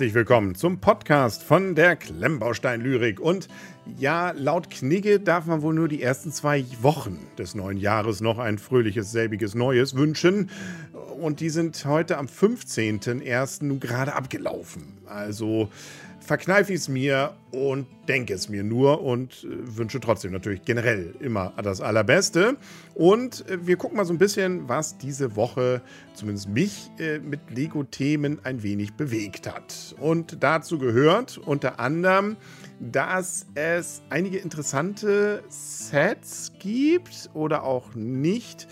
Herzlich willkommen zum Podcast von der Klemmbaustein-Lyrik. Und ja, laut Knigge darf man wohl nur die ersten zwei Wochen des neuen Jahres noch ein fröhliches, selbiges Neues wünschen. Und die sind heute am 15.01. nun gerade abgelaufen. Also verkneife ich es mir und denke es mir nur und äh, wünsche trotzdem natürlich generell immer das Allerbeste. Und äh, wir gucken mal so ein bisschen, was diese Woche zumindest mich äh, mit Lego-Themen ein wenig bewegt hat. Und dazu gehört unter anderem, dass es einige interessante Sets gibt oder auch nicht.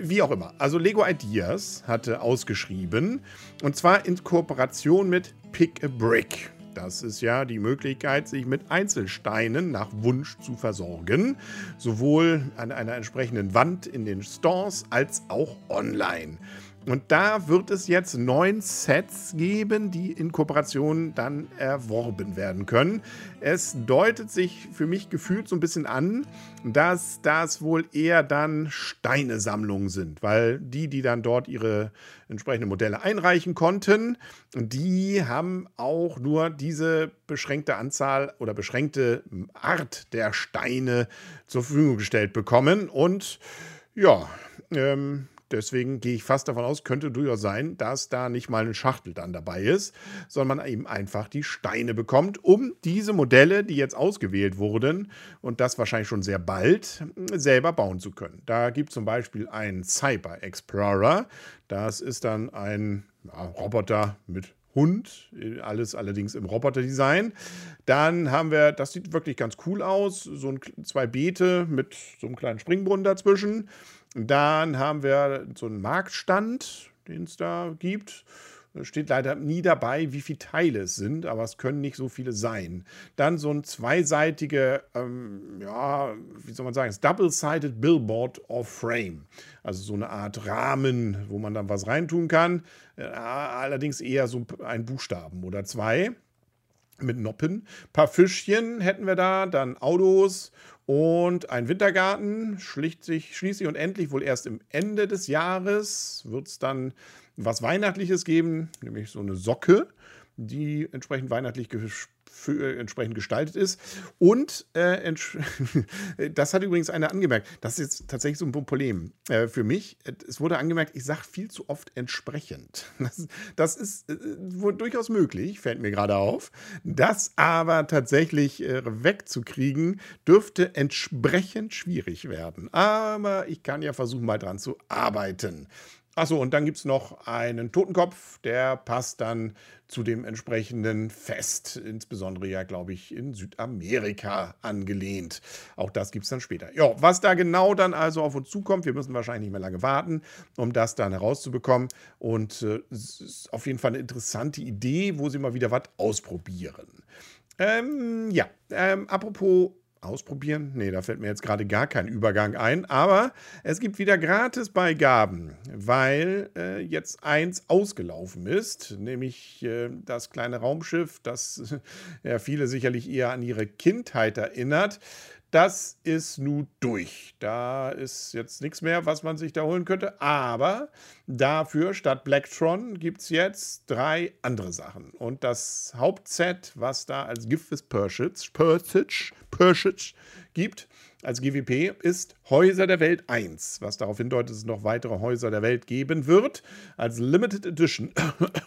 Wie auch immer. Also Lego Ideas hatte ausgeschrieben und zwar in Kooperation mit Pick a Brick. Das ist ja die Möglichkeit, sich mit Einzelsteinen nach Wunsch zu versorgen. Sowohl an einer entsprechenden Wand in den Stores als auch online. Und da wird es jetzt neun Sets geben, die in Kooperation dann erworben werden können. Es deutet sich für mich gefühlt so ein bisschen an, dass das wohl eher dann Steinesammlungen sind, weil die, die dann dort ihre entsprechenden Modelle einreichen konnten, die haben auch nur diese beschränkte Anzahl oder beschränkte Art der Steine zur Verfügung gestellt bekommen. Und ja, ähm, Deswegen gehe ich fast davon aus, könnte durchaus sein, dass da nicht mal eine Schachtel dann dabei ist, sondern man eben einfach die Steine bekommt, um diese Modelle, die jetzt ausgewählt wurden, und das wahrscheinlich schon sehr bald, selber bauen zu können. Da gibt es zum Beispiel einen Cyber Explorer. Das ist dann ein ja, Roboter mit Hund, alles allerdings im Roboter-Design. Dann haben wir, das sieht wirklich ganz cool aus, so ein, zwei Beete mit so einem kleinen Springbrunnen dazwischen. Dann haben wir so einen Marktstand, den es da gibt. Steht leider nie dabei, wie viele Teile es sind, aber es können nicht so viele sein. Dann so ein zweiseitige, ähm, ja, wie soll man sagen, Double-Sided Billboard of Frame. Also so eine Art Rahmen, wo man dann was reintun kann. Äh, allerdings eher so ein Buchstaben oder zwei mit Noppen. Ein paar Fischchen hätten wir da, dann Autos und ein Wintergarten schlicht sich schließlich und endlich wohl erst im Ende des Jahres wird es dann was Weihnachtliches geben, nämlich so eine Socke, die entsprechend weihnachtlich für, äh, entsprechend gestaltet ist. Und äh, das hat übrigens einer angemerkt. Das ist jetzt tatsächlich so ein Problem äh, für mich. Es wurde angemerkt, ich sage viel zu oft entsprechend. Das, das ist äh, durchaus möglich, fällt mir gerade auf. Das aber tatsächlich äh, wegzukriegen, dürfte entsprechend schwierig werden. Aber ich kann ja versuchen, mal dran zu arbeiten. Achso, und dann gibt es noch einen Totenkopf, der passt dann zu dem entsprechenden Fest, insbesondere ja, glaube ich, in Südamerika angelehnt. Auch das gibt es dann später. Ja, was da genau dann also auf uns zukommt, wir müssen wahrscheinlich nicht mehr lange warten, um das dann herauszubekommen. Und äh, es ist auf jeden Fall eine interessante Idee, wo sie mal wieder was ausprobieren. Ähm, ja, ähm, apropos Ausprobieren? Nee, da fällt mir jetzt gerade gar kein Übergang ein. Aber es gibt wieder Gratisbeigaben, weil äh, jetzt eins ausgelaufen ist, nämlich äh, das kleine Raumschiff, das ja, viele sicherlich eher an ihre Kindheit erinnert. Das ist nun durch. Da ist jetzt nichts mehr, was man sich da holen könnte. Aber dafür statt Blacktron gibt es jetzt drei andere Sachen. Und das Hauptset, was da als Gift with Purchase, Purchase, Purchase gibt, als GWP, ist Häuser der Welt 1, was darauf hindeutet, dass es noch weitere Häuser der Welt geben wird, als Limited Edition.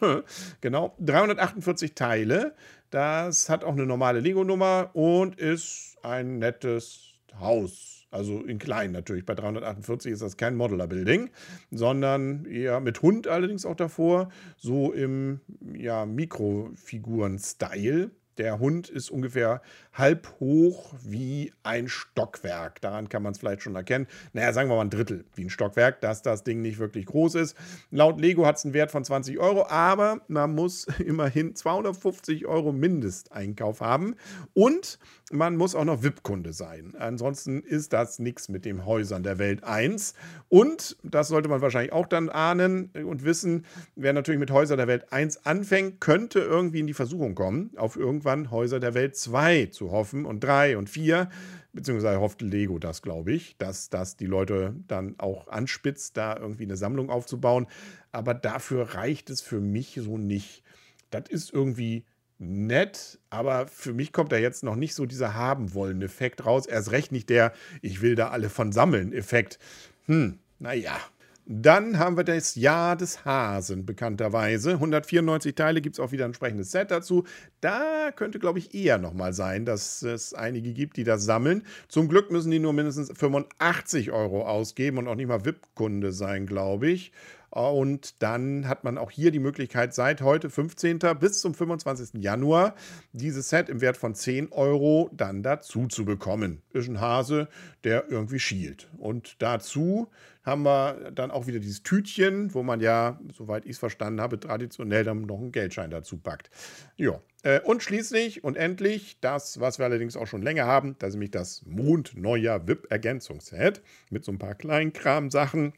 genau, 348 Teile. Das hat auch eine normale Lego-Nummer und ist ein nettes Haus. Also in klein natürlich. Bei 348 ist das kein Modeler-Building, sondern eher mit Hund allerdings auch davor. So im ja, Mikrofiguren-Style. Der Hund ist ungefähr halb hoch wie ein Stockwerk. Daran kann man es vielleicht schon erkennen. Naja, sagen wir mal ein Drittel wie ein Stockwerk, dass das Ding nicht wirklich groß ist. Laut Lego hat es einen Wert von 20 Euro, aber man muss immerhin 250 Euro Mindesteinkauf haben und man muss auch noch VIP-Kunde sein. Ansonsten ist das nichts mit dem Häusern der Welt 1. Und, das sollte man wahrscheinlich auch dann ahnen und wissen, wer natürlich mit Häuser der Welt 1 anfängt, könnte irgendwie in die Versuchung kommen, auf irgendwann Häuser der Welt 2 zu hoffen und 3 und 4 beziehungsweise hofft Lego das, glaube ich, dass das die Leute dann auch anspitzt, da irgendwie eine Sammlung aufzubauen. Aber dafür reicht es für mich so nicht. das ist irgendwie nett, aber für mich kommt da jetzt noch nicht so dieser haben wollen Effekt raus. Erst recht nicht der, ich will da alle von sammeln Effekt. Hm, naja, dann haben wir das Jahr des Hasen, bekannterweise. 194 Teile gibt es auch wieder ein entsprechendes Set dazu. Da könnte, glaube ich, eher nochmal sein, dass es einige gibt, die das sammeln. Zum Glück müssen die nur mindestens 85 Euro ausgeben und auch nicht mal VIP-Kunde sein, glaube ich. Und dann hat man auch hier die Möglichkeit, seit heute 15. bis zum 25. Januar dieses Set im Wert von 10 Euro dann dazu zu bekommen. Ist ein Hase, der irgendwie schielt. Und dazu haben wir dann auch wieder dieses Tütchen, wo man ja, soweit ich es verstanden habe, traditionell dann noch einen Geldschein dazu packt. Ja. Äh, und schließlich und endlich das, was wir allerdings auch schon länger haben, das ist nämlich das Mondneujahr VIP-Ergänzungsset mit so ein paar Kleinkram-Sachen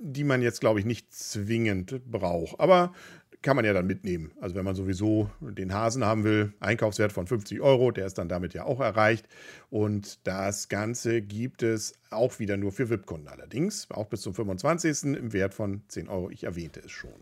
die man jetzt, glaube ich, nicht zwingend braucht. Aber kann man ja dann mitnehmen. Also wenn man sowieso den Hasen haben will, Einkaufswert von 50 Euro, der ist dann damit ja auch erreicht. Und das Ganze gibt es auch wieder nur für VIP-Kunden allerdings, auch bis zum 25. im Wert von 10 Euro. Ich erwähnte es schon.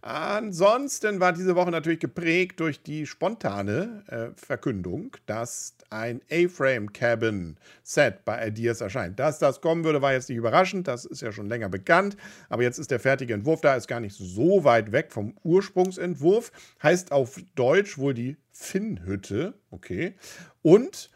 Ansonsten war diese Woche natürlich geprägt durch die spontane äh, Verkündung, dass ein A-Frame Cabin Set bei Ideas erscheint. Dass das kommen würde, war jetzt nicht überraschend. Das ist ja schon länger bekannt. Aber jetzt ist der fertige Entwurf da, ist gar nicht so weit weg vom Ursprungsentwurf. Heißt auf Deutsch wohl die Finnhütte. Okay. Und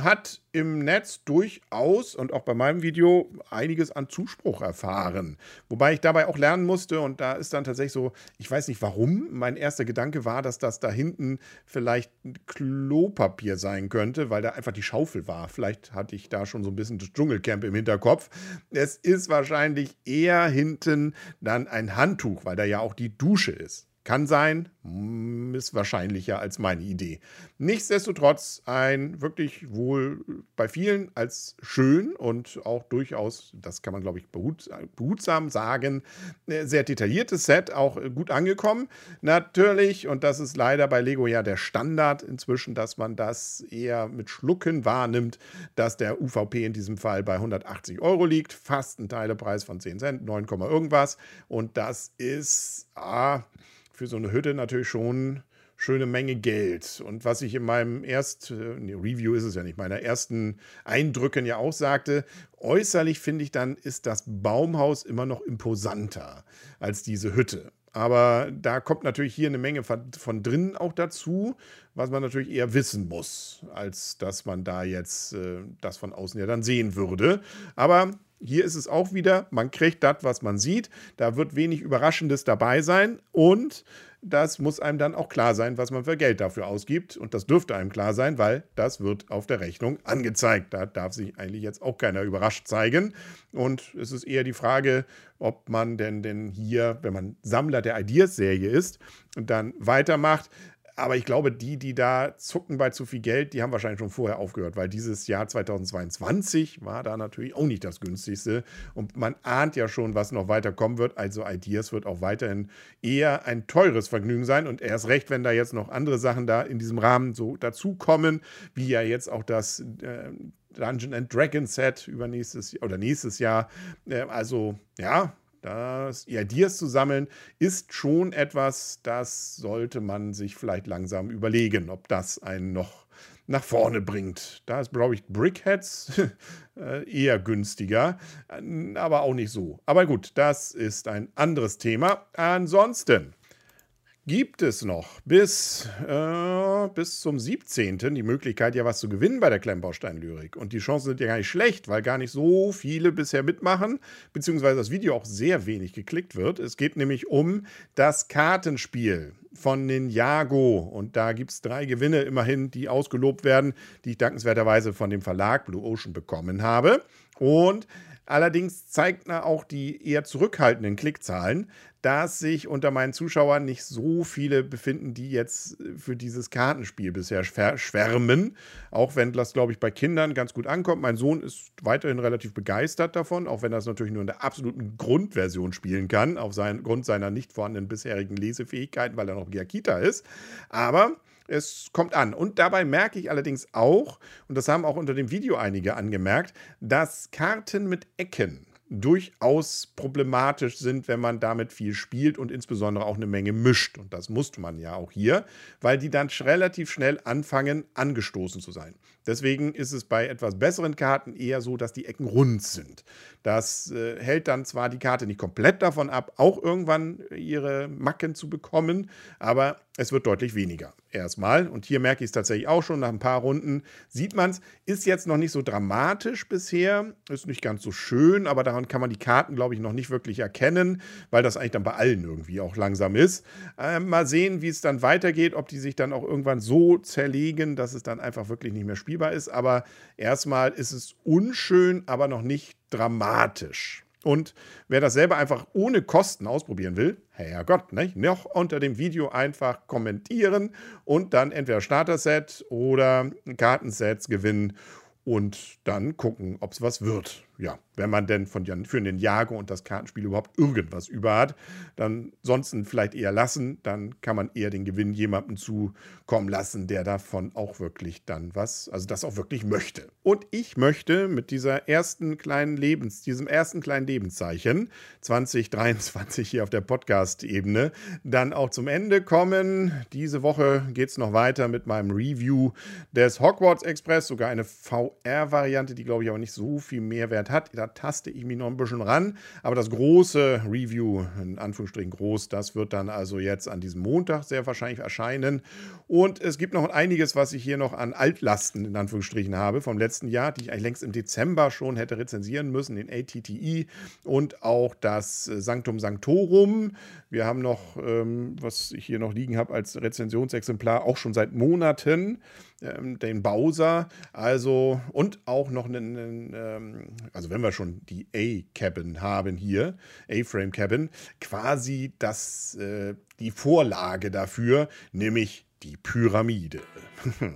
hat im Netz durchaus und auch bei meinem Video einiges an Zuspruch erfahren. Wobei ich dabei auch lernen musste und da ist dann tatsächlich so, ich weiß nicht warum, mein erster Gedanke war, dass das da hinten vielleicht Klopapier sein könnte, weil da einfach die Schaufel war. Vielleicht hatte ich da schon so ein bisschen das Dschungelcamp im Hinterkopf. Es ist wahrscheinlich eher hinten dann ein Handtuch, weil da ja auch die Dusche ist. Kann sein, hm, ist wahrscheinlicher als meine Idee. Nichtsdestotrotz ein wirklich wohl bei vielen als schön und auch durchaus, das kann man glaube ich behutsam sagen, äh, sehr detailliertes Set, auch gut angekommen. Natürlich, und das ist leider bei Lego ja der Standard inzwischen, dass man das eher mit Schlucken wahrnimmt, dass der UVP in diesem Fall bei 180 Euro liegt, fast ein Teilepreis von 10 Cent, 9, irgendwas. Und das ist, ah, für so eine Hütte natürlich schon schöne Menge Geld. Und was ich in meinem ersten, nee, Review ist es ja nicht, meiner ersten Eindrücken ja auch sagte, äußerlich finde ich dann, ist das Baumhaus immer noch imposanter als diese Hütte. Aber da kommt natürlich hier eine Menge von drinnen auch dazu, was man natürlich eher wissen muss, als dass man da jetzt äh, das von außen ja dann sehen würde. Aber hier ist es auch wieder, man kriegt das, was man sieht. Da wird wenig Überraschendes dabei sein. Und das muss einem dann auch klar sein, was man für Geld dafür ausgibt. Und das dürfte einem klar sein, weil das wird auf der Rechnung angezeigt. Da darf sich eigentlich jetzt auch keiner überrascht zeigen. Und es ist eher die Frage, ob man denn, denn hier, wenn man Sammler der Ideas-Serie ist, dann weitermacht, aber ich glaube, die, die da zucken bei zu viel Geld, die haben wahrscheinlich schon vorher aufgehört, weil dieses Jahr 2022 war da natürlich auch nicht das günstigste. Und man ahnt ja schon, was noch weiter kommen wird. Also Ideas wird auch weiterhin eher ein teures Vergnügen sein. Und erst recht, wenn da jetzt noch andere Sachen da in diesem Rahmen so dazukommen, wie ja jetzt auch das äh, Dungeon and Dragon Set übernächstes oder nächstes Jahr. Äh, also ja, das Ideas zu sammeln ist schon etwas, das sollte man sich vielleicht langsam überlegen, ob das einen noch nach vorne bringt. Da ist, glaube ich, Brickheads äh, eher günstiger, aber auch nicht so. Aber gut, das ist ein anderes Thema. Ansonsten gibt es noch bis, äh, bis zum 17. die Möglichkeit, ja was zu gewinnen bei der Klemmbaustein-Lyrik. Und die Chancen sind ja gar nicht schlecht, weil gar nicht so viele bisher mitmachen, beziehungsweise das Video auch sehr wenig geklickt wird. Es geht nämlich um das Kartenspiel von Ninjago. Und da gibt es drei Gewinne immerhin, die ausgelobt werden, die ich dankenswerterweise von dem Verlag Blue Ocean bekommen habe. Und Allerdings zeigt auch die eher zurückhaltenden Klickzahlen, dass sich unter meinen Zuschauern nicht so viele befinden, die jetzt äh, für dieses Kartenspiel bisher schwärmen. Auch wenn das, glaube ich, bei Kindern ganz gut ankommt. Mein Sohn ist weiterhin relativ begeistert davon, auch wenn er es natürlich nur in der absoluten Grundversion spielen kann, aufgrund seiner nicht vorhandenen bisherigen Lesefähigkeiten, weil er noch Giakita ist. Aber es kommt an. Und dabei merke ich allerdings auch, und das haben auch unter dem Video einige angemerkt, dass Karten mit Ecken durchaus problematisch sind, wenn man damit viel spielt und insbesondere auch eine Menge mischt. Und das musste man ja auch hier, weil die dann relativ schnell anfangen, angestoßen zu sein. Deswegen ist es bei etwas besseren Karten eher so, dass die Ecken rund sind. Das äh, hält dann zwar die Karte nicht komplett davon ab, auch irgendwann ihre Macken zu bekommen, aber es wird deutlich weniger. Erstmal, und hier merke ich es tatsächlich auch schon, nach ein paar Runden sieht man es, ist jetzt noch nicht so dramatisch bisher, ist nicht ganz so schön, aber daran kann man die Karten, glaube ich, noch nicht wirklich erkennen, weil das eigentlich dann bei allen irgendwie auch langsam ist. Äh, mal sehen, wie es dann weitergeht, ob die sich dann auch irgendwann so zerlegen, dass es dann einfach wirklich nicht mehr spielbar ist. Aber erstmal ist es unschön, aber noch nicht dramatisch. Und wer das selber einfach ohne Kosten ausprobieren will, Herrgott, ne? noch unter dem Video einfach kommentieren und dann entweder Starter-Set oder Kartensets gewinnen und dann gucken, ob es was wird ja, wenn man denn von, für den Jago und das Kartenspiel überhaupt irgendwas über hat, dann sonst vielleicht eher lassen, dann kann man eher den Gewinn jemandem zukommen lassen, der davon auch wirklich dann was, also das auch wirklich möchte. Und ich möchte mit dieser ersten kleinen Lebens, diesem ersten kleinen Lebenszeichen 2023 hier auf der Podcast-Ebene dann auch zum Ende kommen. Diese Woche geht es noch weiter mit meinem Review des Hogwarts Express, sogar eine VR-Variante, die glaube ich aber nicht so viel Mehrwert hat. Da taste ich mich noch ein bisschen ran. Aber das große Review, in Anführungsstrichen groß, das wird dann also jetzt an diesem Montag sehr wahrscheinlich erscheinen. Und es gibt noch einiges, was ich hier noch an Altlasten in Anführungsstrichen habe vom letzten Jahr, die ich eigentlich längst im Dezember schon hätte rezensieren müssen, den ATTI und auch das Sanctum Sanctorum. Wir haben noch, ähm, was ich hier noch liegen habe als Rezensionsexemplar, auch schon seit Monaten ähm, den Bowser. Also und auch noch einen, einen ähm, also wenn wir schon die A-Cabin haben hier, A-Frame Cabin, quasi das, äh, die Vorlage dafür, nämlich die Pyramide.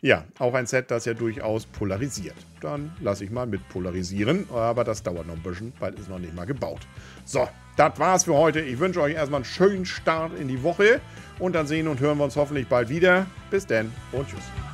ja, auch ein Set, das ja durchaus polarisiert. Dann lasse ich mal mit polarisieren, aber das dauert noch ein bisschen, weil es noch nicht mal gebaut. So, das war's für heute. Ich wünsche euch erstmal einen schönen Start in die Woche und dann sehen und hören wir uns hoffentlich bald wieder. Bis dann und tschüss.